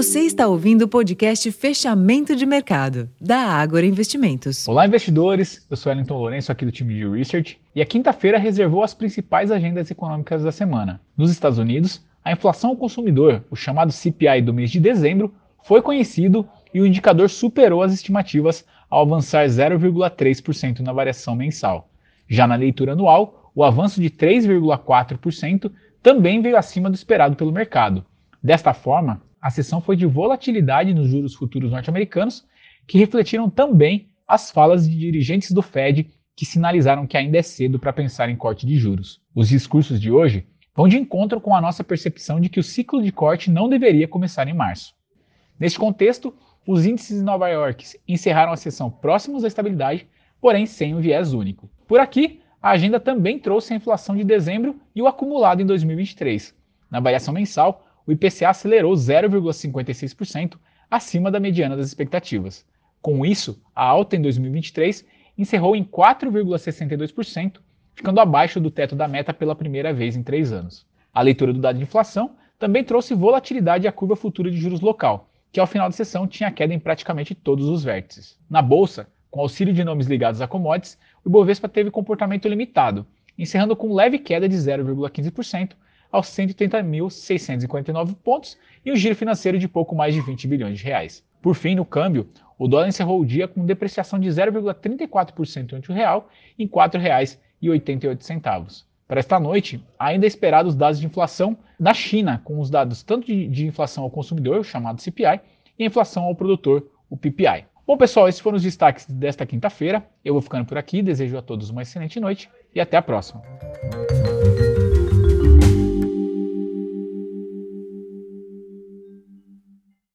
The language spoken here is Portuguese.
Você está ouvindo o podcast Fechamento de Mercado, da Ágora Investimentos. Olá, investidores. Eu sou Wellington Lourenço, aqui do time de Research, e a quinta-feira reservou as principais agendas econômicas da semana. Nos Estados Unidos, a inflação ao consumidor, o chamado CPI do mês de dezembro, foi conhecido e o indicador superou as estimativas ao avançar 0,3% na variação mensal. Já na leitura anual, o avanço de 3,4% também veio acima do esperado pelo mercado. Desta forma, a sessão foi de volatilidade nos juros futuros norte-americanos, que refletiram também as falas de dirigentes do Fed que sinalizaram que ainda é cedo para pensar em corte de juros. Os discursos de hoje vão de encontro com a nossa percepção de que o ciclo de corte não deveria começar em março. Neste contexto, os índices de Nova York encerraram a sessão próximos à estabilidade, porém sem um viés único. Por aqui, a agenda também trouxe a inflação de dezembro e o acumulado em 2023. Na variação mensal, o IPCA acelerou 0,56% acima da mediana das expectativas. Com isso, a alta em 2023 encerrou em 4,62%, ficando abaixo do teto da meta pela primeira vez em três anos. A leitura do dado de inflação também trouxe volatilidade à curva futura de juros local, que ao final da sessão tinha queda em praticamente todos os vértices. Na bolsa, com auxílio de nomes ligados a commodities, o Ibovespa teve comportamento limitado, encerrando com leve queda de 0,15% aos 130.649 pontos e um giro financeiro de pouco mais de 20 bilhões de reais. Por fim, no câmbio, o dólar encerrou o dia com depreciação de 0,34% ante o real em R$ 4,88. Para esta noite, ainda é esperado os dados de inflação da China, com os dados tanto de, de inflação ao consumidor, chamado CPI, e inflação ao produtor, o PPI. Bom, pessoal, esses foram os destaques desta quinta-feira. Eu vou ficando por aqui, desejo a todos uma excelente noite e até a próxima.